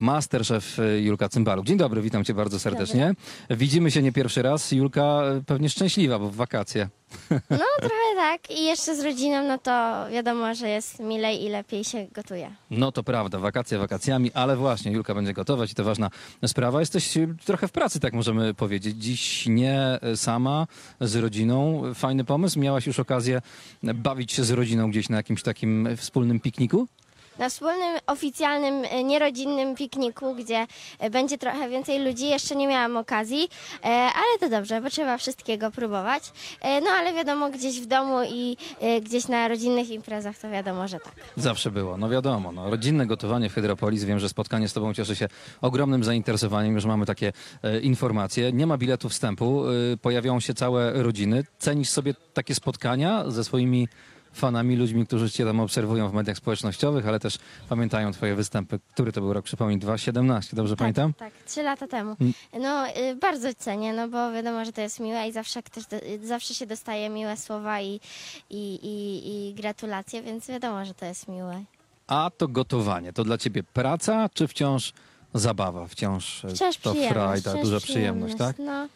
Masterchef y, Julka Cymbaluk. Dzień dobry, witam cię bardzo serdecznie. Widzimy się nie pierwszy raz. Julka y, pewnie szczęśliwa, bo w wakacje. No trochę tak i jeszcze z rodziną, no to wiadomo, że jest milej i lepiej się gotuje. No to prawda, wakacje wakacjami, ale właśnie Julka będzie gotować i to ważna sprawa. Jesteś y, trochę w pracy, tak możemy powiedzieć. Dziś nie sama, z rodziną. Fajny pomysł. Miałaś już okazję bawić się z rodziną gdzieś na jakimś takim wspólnym pikniku? Na wspólnym, oficjalnym, e, nierodzinnym pikniku, gdzie e, będzie trochę więcej ludzi, jeszcze nie miałam okazji, e, ale to dobrze, bo trzeba wszystkiego próbować. No ale wiadomo, gdzieś w domu i gdzieś na rodzinnych imprezach to wiadomo, że tak. Zawsze było, no wiadomo. No, rodzinne gotowanie w Hydropolis. Wiem, że spotkanie z Tobą cieszy się ogromnym zainteresowaniem, już mamy takie informacje. Nie ma biletu wstępu, pojawią się całe rodziny. Cenisz sobie takie spotkania ze swoimi fanami, ludźmi, którzy Cię tam obserwują w mediach społecznościowych, ale też pamiętają Twoje występy. Który to był rok, przypomnij, 2017, dobrze pamiętam? Tak, trzy lata temu. Mm. No y, bardzo cenię, no bo wiadomo, że to jest miłe i zawsze, ktoś do, y, zawsze się dostaje miłe słowa i, i, i, i gratulacje, więc wiadomo, że to jest miłe. A to gotowanie, to dla Ciebie praca, czy wciąż zabawa? Wciąż, e, Wciąż to przyjemność. frajda, duża przyjemność, tak? No, tak.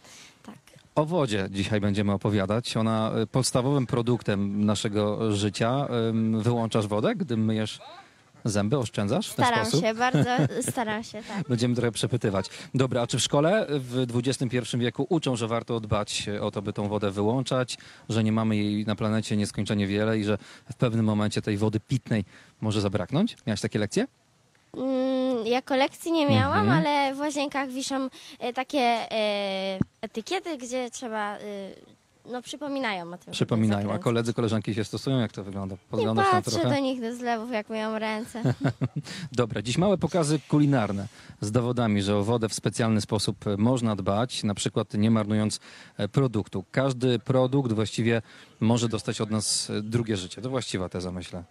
O wodzie dzisiaj będziemy opowiadać. Ona y, podstawowym produktem naszego życia. Wyłączasz wodę, gdy myjesz zęby, oszczędzasz w ten Staram sposób? się, bardzo staram się, tak. Będziemy trochę przepytywać. Dobra, a czy w szkole w XXI wieku uczą, że warto dbać o to, by tą wodę wyłączać, że nie mamy jej na planecie nieskończenie wiele i że w pewnym momencie tej wody pitnej może zabraknąć? Miałeś takie lekcje? Mm, jako lekcji nie miałam, Mhm. ale w łazienkach wiszą e, takie e, etykiety, gdzie trzeba, e, no przypominają o tym. Przypominają. A koledzy, koleżanki się stosują? Jak to wygląda? Nie Podglądasz tam patrzę do nich do zlewów, jak myją ręce. Dobra, dziś małe pokazy kulinarne z dowodami, że o wodę w specjalny sposób e, można dbać, na przykład nie marnując produktu. Każdy produkt właściwie może dostać od nas drugie życie. To właściwa teza, myślę.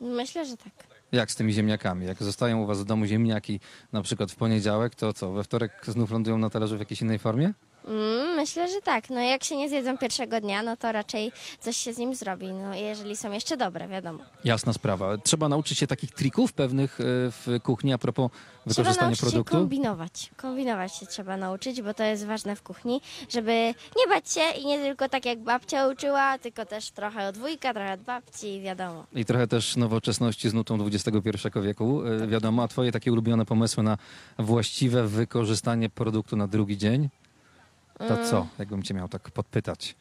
Myślę, że tak. Jak z tymi ziemniakami? Jak zostają u was w domu ziemniaki na przykład w poniedziałek, to co, we wtorek znów lądują na talerzu w jakiejś innej formie? Mm, myślę, że tak. No jak się nie zjedzą pierwszego dnia, no to raczej coś się z nim zrobi. No jeżeli są jeszcze dobre, wiadomo. Jasna sprawa. Trzeba nauczyć się takich trików pewnych e, w kuchni a propos Trzeba wykorzystania się produktu? kombinować. Kombinować się trzeba nauczyć, bo to jest ważne w kuchni, żeby nie bać się i nie tylko tak jak babcia uczyła, tylko też trochę od wujka, trochę od babci, wiadomo. I trochę też nowoczesności z nutą XXI wieku. Y, Wiadomo, a twoje takie ulubione pomysły na właściwe wykorzystanie produktu na drugi dzień? To co, jakbym cię miał tak podpytać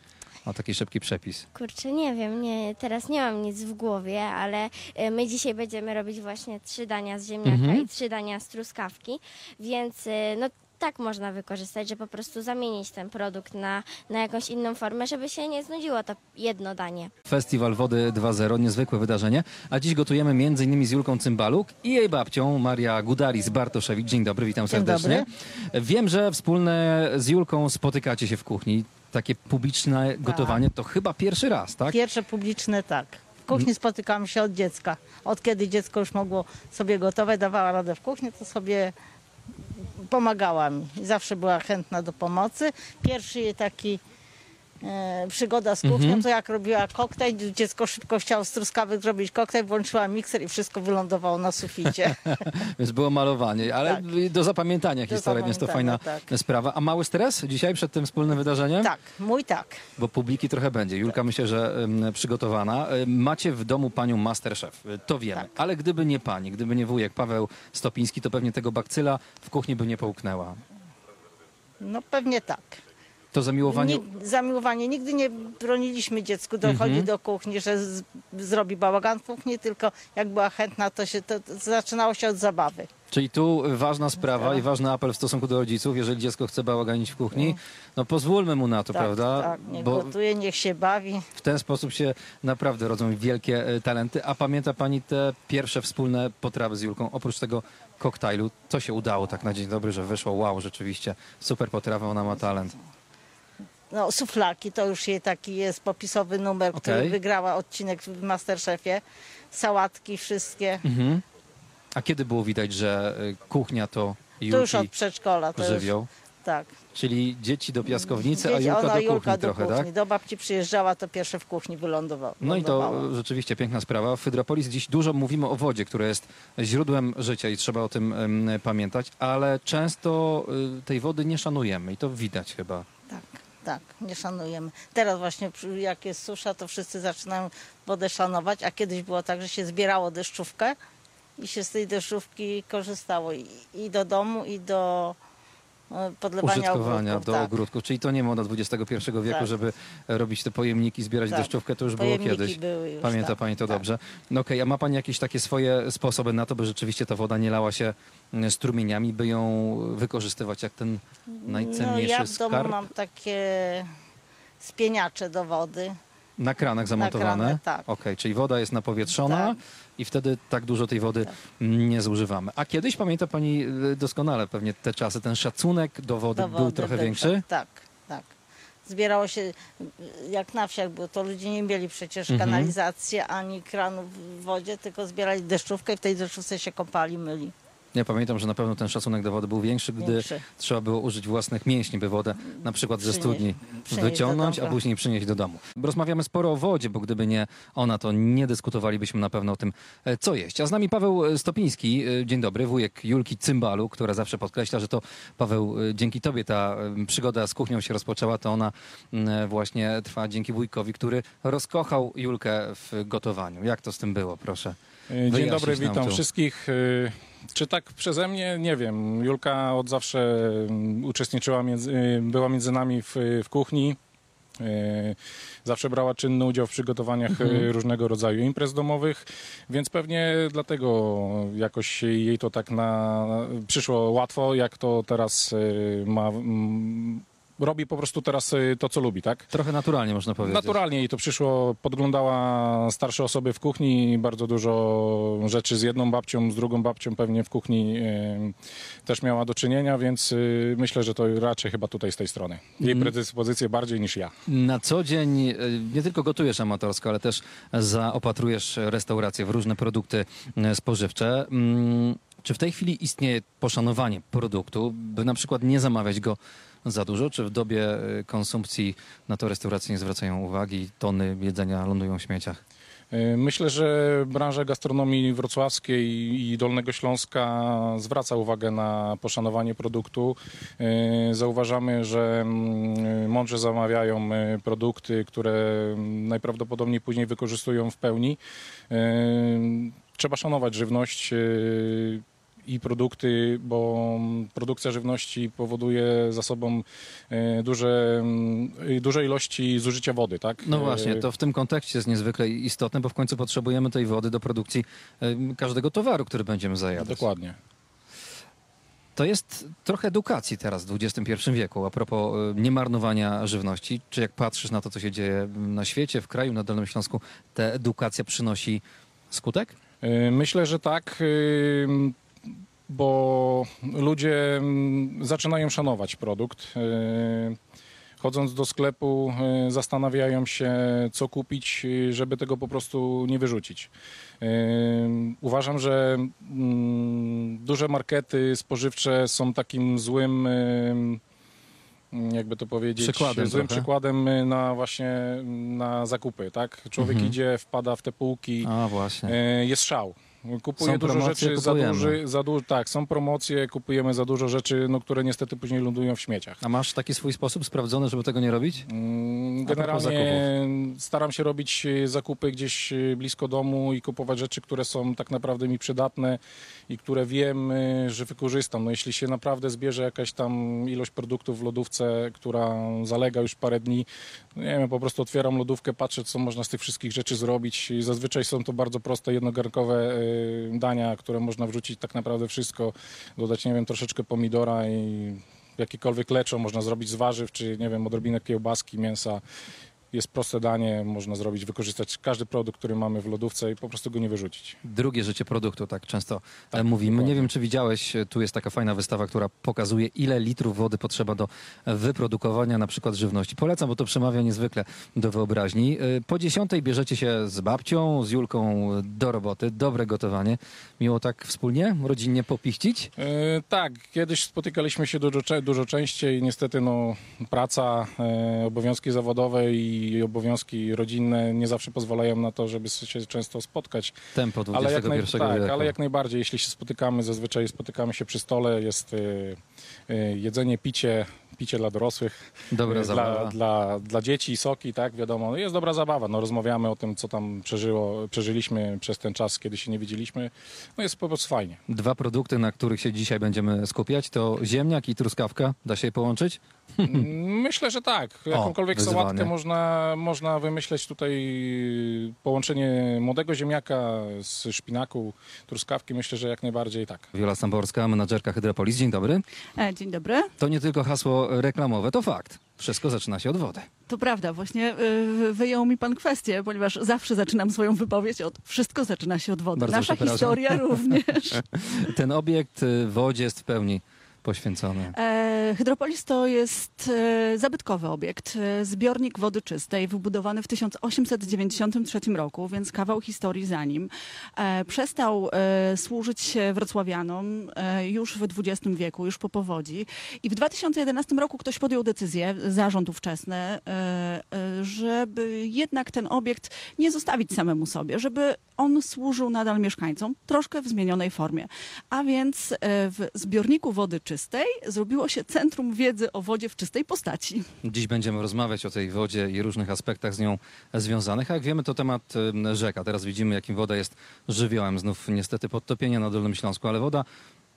o taki szybki przepis? Kurczę, nie wiem, nie, teraz nie mam nic w głowie, ale e, my dzisiaj będziemy robić właśnie trzy dania z ziemniaka Mhm. i trzy dania z truskawki, więc e, no tak można wykorzystać, że po prostu zamienić ten produkt na, na jakąś inną formę, żeby się nie znudziło to jedno danie. Festiwal Wody 2.0, niezwykłe wydarzenie. A dziś gotujemy m.in. z Julką Cymbaluk i jej babcią Maria Gudaris Bartoszewicz. Dzień dobry, witam Dzień serdecznie. Wiem, że wspólne z Julką spotykacie się w kuchni. Takie publiczne gotowanie to chyba pierwszy raz, tak? Pierwsze publiczne tak. W kuchni spotykamy się od dziecka. Od kiedy dziecko już mogło sobie gotować, dawała radę w kuchni, to sobie pomagała mi. Zawsze była chętna do pomocy. Pierwszy taki e, przygoda z kuchnią, Mhm. to jak robiła koktajl, dziecko szybko chciało z truskawek zrobić koktajl, włączyła mikser i wszystko wylądowało na suficie. Więc było malowanie, ale Tak. do zapamiętania Do historii, więc to fajna zapamiętania, tak. sprawa. A mały stres dzisiaj przed tym wspólnym wydarzeniem? tak, mój tak. Bo publiki trochę będzie. Julka myślę, że przygotowana. Ym, Macie w domu panią Masterchef, y, to wiemy. Tak. Ale gdyby nie pani, gdyby nie wujek Paweł Stopiński, to pewnie tego bakcyla w kuchni by nie połknęła. No pewnie tak. To zamiłowanie... Nig- zamiłowanie. Nigdy nie broniliśmy dziecku dochodzi Mhm. do kuchni, że zrobi bałagan w kuchni, tylko jak była chętna, to się to, to zaczynało się od zabawy. Czyli tu ważna sprawa i ważny apel w stosunku do rodziców. Jeżeli dziecko chce bałaganić w kuchni, no pozwólmy mu na to, tak, prawda? tak, niech Bo gotuje, niech się bawi. w ten sposób się naprawdę rodzą wielkie e, talenty. A pamięta pani te pierwsze wspólne potrawy z Julką? Oprócz tego koktajlu, co się udało tak na dzień dobry, że wyszło? Wow, rzeczywiście, super potrawa, ona ma talent. No, suflaki to już jej taki jest popisowy numer, Okej. który wygrała odcinek w Masterchefie. Sałatki wszystkie. Mhm. A kiedy było widać, że y, kuchnia to To już od przedszkola. To już, żywioł? tak. Czyli dzieci do piaskownicy, a Dzieci- Julka ona, do Julka kuchni do trochę, kuchni. tak? Do babci przyjeżdżała, to pierwsze w kuchni wylądowała. No i to rzeczywiście piękna sprawa. W Hydropolis dziś dużo mówimy o wodzie, która jest źródłem życia i trzeba o tym em, pamiętać, ale często y, tej wody nie szanujemy i to widać chyba. Tak, tak, nie szanujemy. Teraz właśnie jak jest susza, to wszyscy zaczynają wodę szanować, a kiedyś było tak, że się zbierało deszczówkę i się z tej deszczówki korzystało i, i do domu, i do podlewania Użytkowania ogródków. do tak. ogródków, czyli to nie moda XXI wieku, Tak. żeby robić te pojemniki, zbierać Tak. deszczówkę, to już było Pojemniki kiedyś. były już, Pamięta tak, Pani to tak. dobrze. No okej, a ma Pani jakieś takie swoje sposoby na to, by rzeczywiście ta woda nie lała się mm, strumieniami, by ją wykorzystywać jak ten No najcenniejszy ja w domu skarb? mam takie spieniacze do wody. Na kranach zamontowane? kranach, tak. Okej, czyli woda jest napowietrzona Tak. I wtedy tak dużo tej wody nie zużywamy. A kiedyś, pamięta Pani y, doskonale pewnie te czasy, ten szacunek do wody, do był wody trochę był, większy? Tak, tak. Zbierało się, jak na wsiach było, to ludzie nie mieli przecież Mhm. kanalizacji ani kranów w wodzie, tylko zbierali deszczówkę i w tej deszczówce się kąpali, myli. Ja pamiętam, że na pewno ten szacunek do wody był większy, gdy Większy. trzeba było użyć własnych mięśni, by wodę na przykład ze studni przynieść wyciągnąć, do a później przynieść do domu. Rozmawiamy sporo o wodzie, bo gdyby nie ona, to nie dyskutowalibyśmy na pewno o tym, e, co jeść. A z nami Paweł Stopiński, e, dzień dobry, wujek Julki Cymbalu, która zawsze podkreśla, że to Paweł, e, dzięki tobie ta e, przygoda z kuchnią się rozpoczęła, to ona właśnie trwa dzięki wujkowi, który rozkochał Julkę w gotowaniu. Jak to z tym było, proszę? Dzień dobry, witam tu. wszystkich. Czy tak przeze mnie? Nie wiem. Julka od zawsze mm, uczestniczyła, między, y, była między nami w, w kuchni. Y, Zawsze brała czynny udział w przygotowaniach y, różnego rodzaju imprez domowych, więc pewnie dlatego jakoś jej to tak na, przyszło łatwo, jak to teraz ma. Mm, Robi po prostu teraz y, to, co lubi, tak? Trochę naturalnie można powiedzieć. Naturalnie jej to przyszło. Podglądała starsze osoby w kuchni, bardzo dużo rzeczy z jedną babcią, z drugą babcią pewnie w kuchni e, też miała do czynienia, więc e, myślę, że to raczej chyba tutaj z tej strony. Jej predyspozycje bardziej niż ja. Na co dzień nie tylko gotujesz amatorsko, ale też zaopatrujesz restauracje w różne produkty spożywcze. Czy w tej chwili istnieje poszanowanie produktu, by na przykład nie zamawiać go za dużo? Czy w dobie e, konsumpcji na to restauracje nie zwracają uwagi, tony jedzenia lądują w śmieciach? E, Myślę, że branża gastronomii wrocławskiej i Dolnego Śląska zwraca uwagę na poszanowanie produktu. E, Zauważamy, że mm, mądrze zamawiają produkty, które mm, najprawdopodobniej później wykorzystują w pełni. Trzeba szanować żywność i produkty, bo produkcja żywności powoduje za sobą e, duże, mm, duże ilości zużycia wody, tak? No E, właśnie, to w tym kontekście jest niezwykle istotne, bo w końcu potrzebujemy tej wody do produkcji e, każdego towaru, który będziemy zajadać. Dokładnie. To jest trochę edukacji teraz w XXI wieku a propos niemarnowania żywności. Czy jak patrzysz na to, co się dzieje na świecie, w kraju, na Dolnym Śląsku, ta edukacja przynosi skutek? Myślę, że tak, bo ludzie mm, zaczynają szanować produkt. Y, Chodząc do sklepu, y, zastanawiają się, co kupić, y, żeby tego po prostu nie wyrzucić. Uważam, że mm, duże markety spożywcze są takim złym, y, jakby to powiedzieć, Przykładem złym trochę. przykładem na właśnie na zakupy. Tak? Człowiek Mhm. idzie, wpada w te półki, A właśnie. Jest szał. Kupuje Są dużo promocje, rzeczy za, kupujemy. duży, za dużo. Tak, są promocje, kupujemy za dużo rzeczy, no, które niestety później lądują w śmieciach. A masz taki swój sposób sprawdzony, żeby tego nie robić? Mm, Generalnie staram się robić e, zakupy gdzieś e, blisko domu i kupować rzeczy, które są tak naprawdę mi przydatne i które wiem, e, że wykorzystam. No, jeśli się naprawdę zbierze jakaś tam ilość produktów w lodówce, która zalega już parę dni, no, nie wiem, po prostu otwieram lodówkę, patrzę, co można z tych wszystkich rzeczy zrobić. Zazwyczaj są to bardzo proste, jednogarnkowe dania, które można wrzucić tak naprawdę wszystko, dodać, nie wiem, troszeczkę pomidora i jakiekolwiek leczo można zrobić z warzyw, czy nie wiem, odrobinę kiełbaski, mięsa. Jest proste danie, można zrobić, wykorzystać każdy produkt, który mamy w lodówce i po prostu go nie wyrzucić. Drugie życie produktu, tak często Tak, e, mówimy. dokładnie. Nie wiem, czy widziałeś, e, tu jest taka fajna wystawa, która pokazuje, ile litrów wody potrzeba do e, wyprodukowania na przykład żywności. Polecam, bo to przemawia niezwykle do wyobraźni. Po dziesiątej bierzecie się z babcią, z Julką do roboty. Dobre gotowanie. Miło tak wspólnie, rodzinnie popichcić? E, tak, kiedyś spotykaliśmy się dużo, dużo częściej. Niestety no, praca, e, obowiązki zawodowe i obowiązki rodzinne nie zawsze pozwalają na to, żeby się często spotkać. Tempo XXI Ale jak, naj, wieku. tak, ale jak najbardziej, jeśli się spotykamy, zazwyczaj spotykamy się przy stole, jest e, e, jedzenie, picie, picie dla dorosłych, Dobra e, zabawa. dla, dla, dla dzieci, soki, tak, wiadomo, no jest dobra zabawa, no rozmawiamy o tym, co tam przeżyło, przeżyliśmy przez ten czas, kiedy się nie widzieliśmy, no jest po prostu fajnie. Dwa produkty, na których się dzisiaj będziemy skupiać, to ziemniak i truskawka. Da się je połączyć? Myślę, że tak. Jakąkolwiek wyzwanie. sałatkę można, można wymyśleć tutaj połączenie młodego ziemniaka z szpinaku, truskawki. Myślę, że jak najbardziej tak. Wiola Samborska, menadżerka Hydropolis. Dzień dobry. E, Dzień dobry. To nie tylko hasło reklamowe, to fakt. Wszystko zaczyna się od wody. To prawda, właśnie y, wyjął mi pan kwestię, ponieważ zawsze zaczynam swoją wypowiedź od wszystko zaczyna się od wody. Bardzo Nasza historia również. Ten obiekt y, wodzie jest w pełni poświęcony. E, Hydropolis to jest e, zabytkowy obiekt, e, zbiornik wody czystej, wybudowany w 1893 roku, więc kawał historii za nim. E, przestał e, służyć wrocławianom e, już w XX wieku, już po powodzi. I w 2011 roku ktoś podjął decyzję, zarząd ówczesny, żeby jednak ten obiekt nie zostawić samemu sobie, żeby on służył nadal mieszkańcom, troszkę w zmienionej formie. A więc e, w zbiorniku wody czystej zrobiło się Centrum Wiedzy o Wodzie w czystej postaci. Dziś będziemy rozmawiać o tej wodzie i różnych aspektach z nią związanych. A jak wiemy, to temat rzeka. Teraz widzimy, jakim woda jest żywiołem. Znów niestety podtopienia na Dolnym Śląsku, ale woda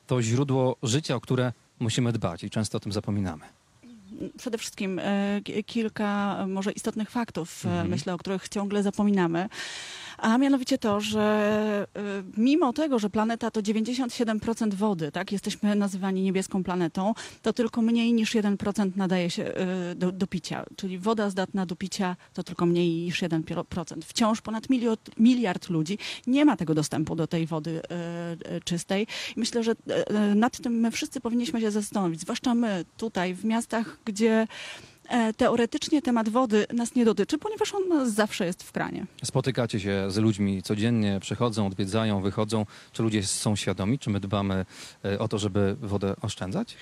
to źródło życia, o które musimy dbać i często o tym zapominamy. Przede wszystkim e, ki- kilka e, może istotnych faktów, Mhm. myślę, o których ciągle zapominamy. A mianowicie to, że e, mimo tego, że planeta to 97% wody, tak, jesteśmy nazywani niebieską planetą, to tylko mniej niż 1% nadaje się e, do, do picia. Czyli woda zdatna do picia to tylko mniej niż 1%. Wciąż ponad miliard, miliard ludzi nie ma tego dostępu do tej wody e, czystej. Myślę, że nad tym my wszyscy powinniśmy się zastanowić, zwłaszcza my tutaj w miastach, gdzie teoretycznie temat wody nas nie dotyczy, ponieważ on zawsze jest w kranie. Spotykacie się z ludźmi codziennie, przychodzą, odwiedzają, wychodzą. Czy ludzie są świadomi? Czy my dbamy y, o to, żeby wodę oszczędzać?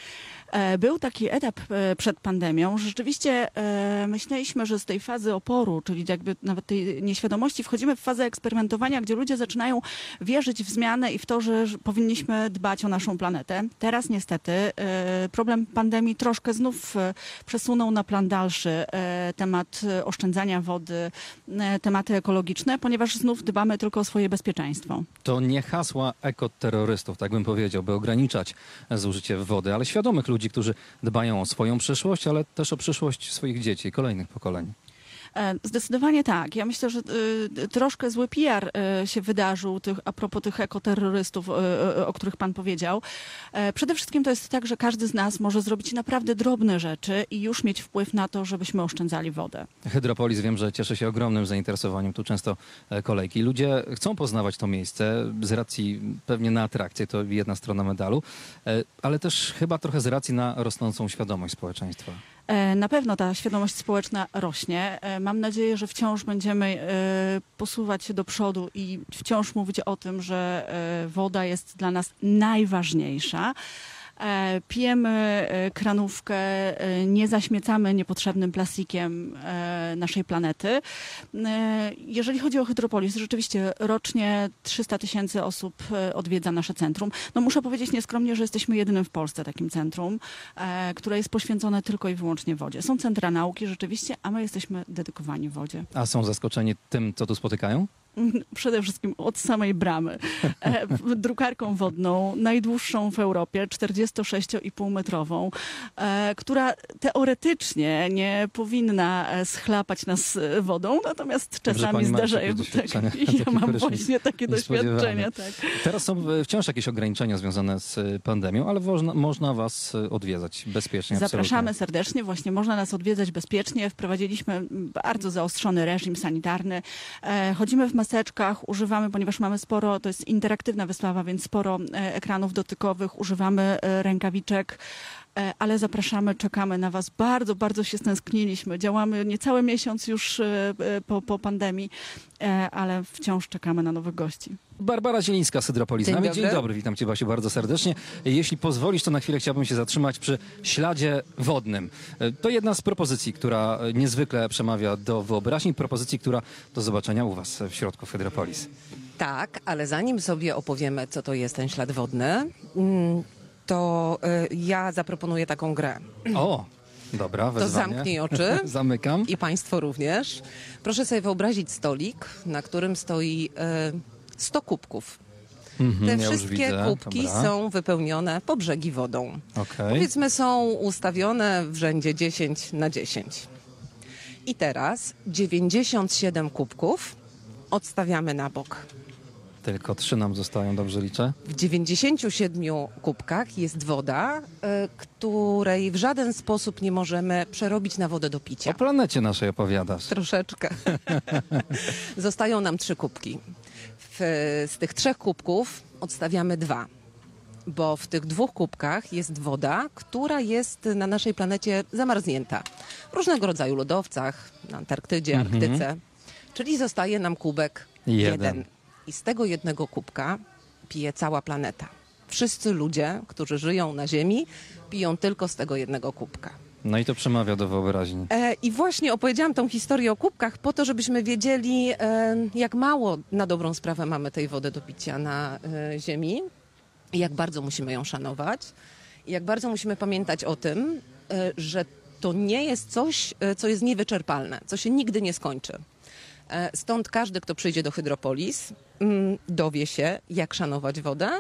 E, Był taki etap e, przed pandemią, że rzeczywiście e, myśleliśmy, że z tej fazy oporu, czyli jakby nawet tej nieświadomości, wchodzimy w fazę eksperymentowania, gdzie ludzie zaczynają wierzyć w zmianę i w to, że powinniśmy dbać o naszą planetę. Teraz niestety e, problem pandemii troszkę znów e, przesunął na plan dalszy e, temat oszczędzania wody, e, tematy ekologiczne, ponieważ znów dbamy tylko o swoje bezpieczeństwo. To nie hasła ekoterrorystów, tak bym powiedział, by ograniczać zużycie wody, ale świadomych ludzi, którzy dbają o swoją przyszłość, ale też o przyszłość swoich dzieci i kolejnych pokoleń. E, Zdecydowanie tak. Ja myślę, że y, troszkę zły PR y, się wydarzył tych, a propos tych ekoterrorystów, y, y, o których pan powiedział. E, Przede wszystkim to jest tak, że każdy z nas może zrobić naprawdę drobne rzeczy i już mieć wpływ na to, żebyśmy oszczędzali wodę. Hydropolis wiem, że cieszy się ogromnym zainteresowaniem. Tu często e, kolejki. Ludzie chcą poznawać to miejsce z racji pewnie na atrakcję, to jedna strona medalu, ale też chyba trochę z racji na rosnącą świadomość społeczeństwa. E, Na pewno ta świadomość społeczna rośnie. E, Mam nadzieję, że wciąż będziemy e, posuwać się do przodu i wciąż mówić o tym, że woda jest dla nas najważniejsza. E, Pijemy e, kranówkę, e, nie zaśmiecamy niepotrzebnym plastikiem naszej planety. Jeżeli chodzi o Hydropolis, rzeczywiście rocznie 300 tysięcy osób odwiedza nasze centrum. No muszę powiedzieć nieskromnie, że jesteśmy jedynym w Polsce takim centrum, które jest poświęcone tylko i wyłącznie wodzie. Są centra nauki rzeczywiście, a my jesteśmy dedykowani wodzie. A są zaskoczeni tym, co tu spotykają? Przede wszystkim od samej bramy. E, drukarką wodną, najdłuższą w Europie, 46,5 metrową, e, która teoretycznie nie powinna e, schlapać nas wodą, natomiast czasami zdarzają. Tak, ja mam właśnie takie doświadczenia. Tak. Teraz są wciąż jakieś ograniczenia związane z pandemią, ale można, można was odwiedzać bezpiecznie. Zapraszamy absolutnie. serdecznie, właśnie można nas odwiedzać bezpiecznie. Wprowadziliśmy bardzo zaostrzony reżim sanitarny. Chodzimy w maseczkach, używamy, ponieważ mamy sporo, to jest interaktywna wystawa, więc sporo e, ekranów dotykowych, używamy e, rękawiczek. E, Ale zapraszamy, czekamy na Was. Bardzo, bardzo się stęskniliśmy. Działamy niecały miesiąc już e, e, po, po pandemii, ale wciąż czekamy na nowych gości. Barbara Zielińska z Hydropolis. Dzień dobry. Dzień dobry, witam Cię Basiu bardzo serdecznie. Jeśli pozwolisz, to na chwilę chciałbym się zatrzymać przy śladzie wodnym. To jedna z propozycji, która niezwykle przemawia do wyobraźni, propozycji, która do zobaczenia u Was w środku Hydropolis. Tak, ale zanim sobie opowiemy, co to jest ten ślad wodny, mm, to y, ja zaproponuję taką grę. O, dobra, To wezwanie. zamknij oczy. Zamykam. I Państwo również. Proszę sobie wyobrazić stolik, na którym stoi y, 100 kubków. Mhm, Te ja wszystkie kubki Dobra. są wypełnione po brzegi wodą. Okej. Powiedzmy, są ustawione w rzędzie 10 na 10. I teraz 97 kubków odstawiamy na bok. Tylko trzy nam zostają, dobrze liczę? W 97 kubkach jest woda, y, której w żaden sposób nie możemy przerobić na wodę do O picia. planecie naszej opowiadasz. Troszeczkę. Zostają nam trzy kubki. W, z tych trzech kubków odstawiamy dwa, bo w tych dwóch kubkach jest woda, która jest na naszej planecie zamarznięta. W różnego rodzaju lodowcach, na Antarktydzie, Arktyce. Czyli zostaje nam kubek Jeden. jeden. I z tego jednego kubka pije cała planeta. Wszyscy ludzie, którzy żyją na Ziemi, piją tylko z tego jednego kubka. No i to przemawia do wyobraźni. E, I właśnie opowiedziałam tą historię o kubkach po to, żebyśmy wiedzieli, e, jak mało na dobrą sprawę mamy tej wody do picia na e, Ziemi i jak bardzo musimy ją szanować. I jak bardzo musimy pamiętać o tym, e, że to nie jest coś, e, co jest niewyczerpalne, co się nigdy nie skończy. E, Stąd każdy, kto przyjdzie do Hydropolis, mm, dowie się, jak szanować wodę.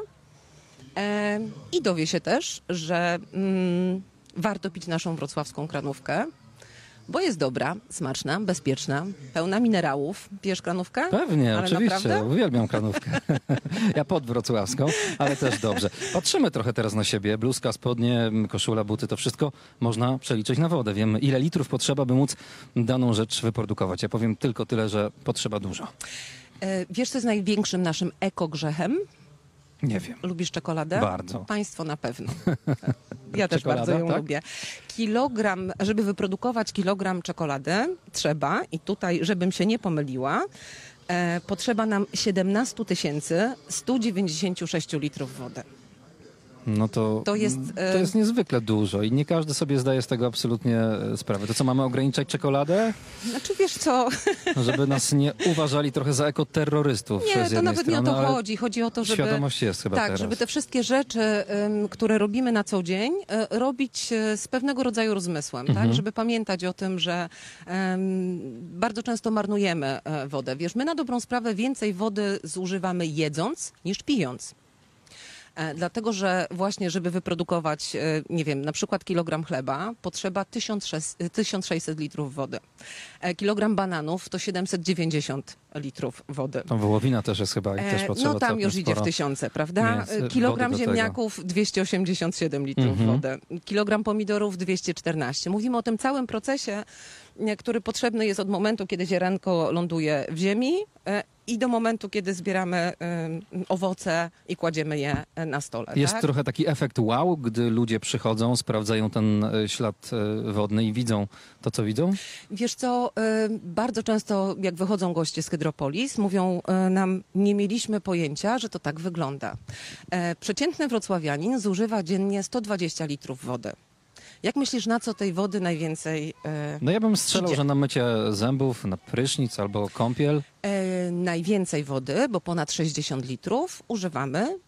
E, i dowie się też, że mm, warto pić naszą wrocławską kranówkę, bo jest dobra, smaczna, bezpieczna, pełna minerałów. Pijesz kranówkę? Pewnie, Ale oczywiście. naprawdę? Uwielbiam kranówkę. ja pod wrocławską, ale też dobrze. Patrzymy trochę teraz na siebie. Bluzka, spodnie, koszula, buty, to wszystko można przeliczyć na wodę. Wiemy, ile litrów potrzeba, by móc daną rzecz wyprodukować. Ja powiem tylko tyle, że potrzeba dużo. E, Wiesz, co jest największym naszym ekogrzechem? Nie wiem. Lubisz czekoladę? Bardzo. Państwo na pewno. Ja też Czekolada, bardzo ją tak? lubię. Kilogram, żeby wyprodukować kilogram czekolady, trzeba, i tutaj, żebym się nie pomyliła, e, potrzeba nam 17 196 litrów wody. No to, To jest, e, to jest niezwykle dużo i nie każdy sobie zdaje z tego absolutnie e, sprawę. To co, mamy ograniczać czekoladę? Znaczy, wiesz co, Żeby nas nie uważali trochę za ekoterrorystów nie, to nawet nie o strony, to chodzi. Chodzi o to, żeby... Świadomość jest chyba tak, teraz. żeby te wszystkie rzeczy, które robimy na co dzień, y, robić z pewnego rodzaju rozmysłem, Mhm. tak? Żeby pamiętać o tym, że ym, bardzo często marnujemy e, wodę. Wiesz, my na dobrą sprawę więcej wody zużywamy jedząc niż pijąc. E, Dlatego, że właśnie, żeby wyprodukować, e, nie wiem, na przykład kilogram chleba, potrzeba 1600, 1600 litrów wody. E, Kilogram bananów to 790 litrów wody. Tą wołowina też jest chyba i też E, potrzeba No tam już idzie w tysiące, prawda? E, e, Kilogram ziemniaków 287 litrów Mhm. wody. Kilogram pomidorów 214. Mówimy o tym całym procesie, e, który potrzebny jest od momentu, kiedy ziarenko ląduje w ziemi e, i do momentu, kiedy zbieramy owoce i kładziemy je e, na stole. Jest tak? trochę taki efekt wow, gdy ludzie przychodzą, sprawdzają ten e, ślad e, wodny i widzą to, co widzą? Wiesz co, bardzo często jak wychodzą goście z Hydropolis, mówią nam, nie mieliśmy pojęcia, że to tak wygląda. Przeciętny wrocławianin zużywa dziennie 120 litrów wody. Jak myślisz, na co tej wody najwięcej? e, No ja bym strzelał, Idzie. że na mycie zębów, na prysznic albo kąpiel. e, najwięcej wody, bo ponad 60 litrów, używamy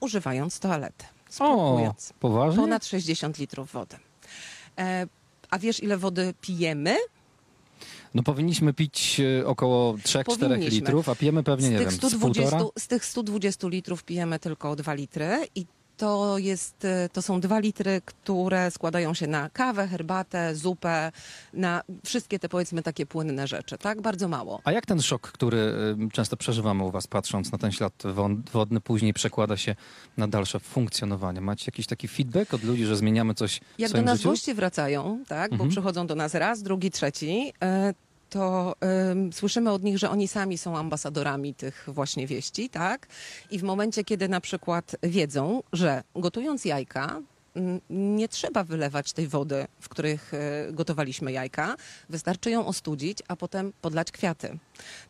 używając toalety. O, poważnie? Ponad 60 litrów wody. E, a wiesz, ile wody pijemy? No powinniśmy pić około 3-4 Powinniśmy. litrów, a pijemy pewnie, z nie tych wiem, z 120, półtora? z tych 120 litrów pijemy tylko 2 litry i to, jest, e, to są 2 litry, które składają się na kawę, herbatę, zupę, na wszystkie te powiedzmy takie płynne rzeczy, tak? Bardzo mało. A jak ten szok, który y, często przeżywamy u was, patrząc na ten ślad wodny, później przekłada się na dalsze funkcjonowanie? Macie jakiś taki feedback od ludzi, że zmieniamy coś w Jak do nas życiu? goście wracają, tak, bo Mhm. przychodzą do nas raz, drugi, trzeci, e, to em, słyszymy od nich, że oni sami są ambasadorami tych właśnie wieści, tak? I w momencie, kiedy na przykład wiedzą, że gotując jajka, nie trzeba wylewać tej wody, w których e, gotowaliśmy jajka. Wystarczy ją ostudzić, a potem podlać kwiaty.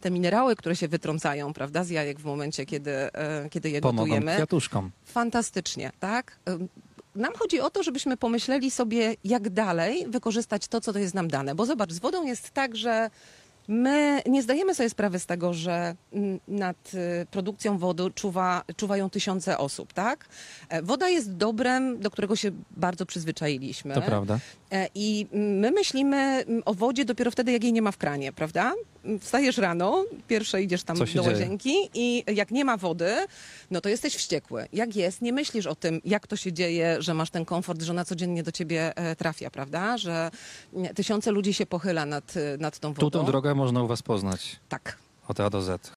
Te minerały, które się wytrącają, prawda, z jajek w momencie, kiedy, e, kiedy je Pomogą gotujemy, kwiatuszkom. fantastycznie, tak? Nam chodzi o to, żebyśmy pomyśleli sobie, jak dalej wykorzystać to, co to jest nam dane. Bo zobacz, z wodą jest tak, że my nie zdajemy sobie sprawy z tego, że nad y, produkcją wody czuwa, czuwają tysiące osób, tak? E, Woda jest dobrem, do którego się bardzo przyzwyczailiśmy. To prawda. E, I my myślimy o wodzie dopiero wtedy, jak jej nie ma w kranie, prawda? Wstajesz rano, pierwsze idziesz tam do dzieje? łazienki i jak nie ma wody, no to jesteś wściekły. Jak jest, nie myślisz o tym, jak to się dzieje, że masz ten komfort, że ona codziennie do ciebie e, trafia, prawda? Że nie, tysiące ludzi się pochyla nad, e, nad tą Tu wodą. tą drogę można u was poznać. Tak. Od A do Z.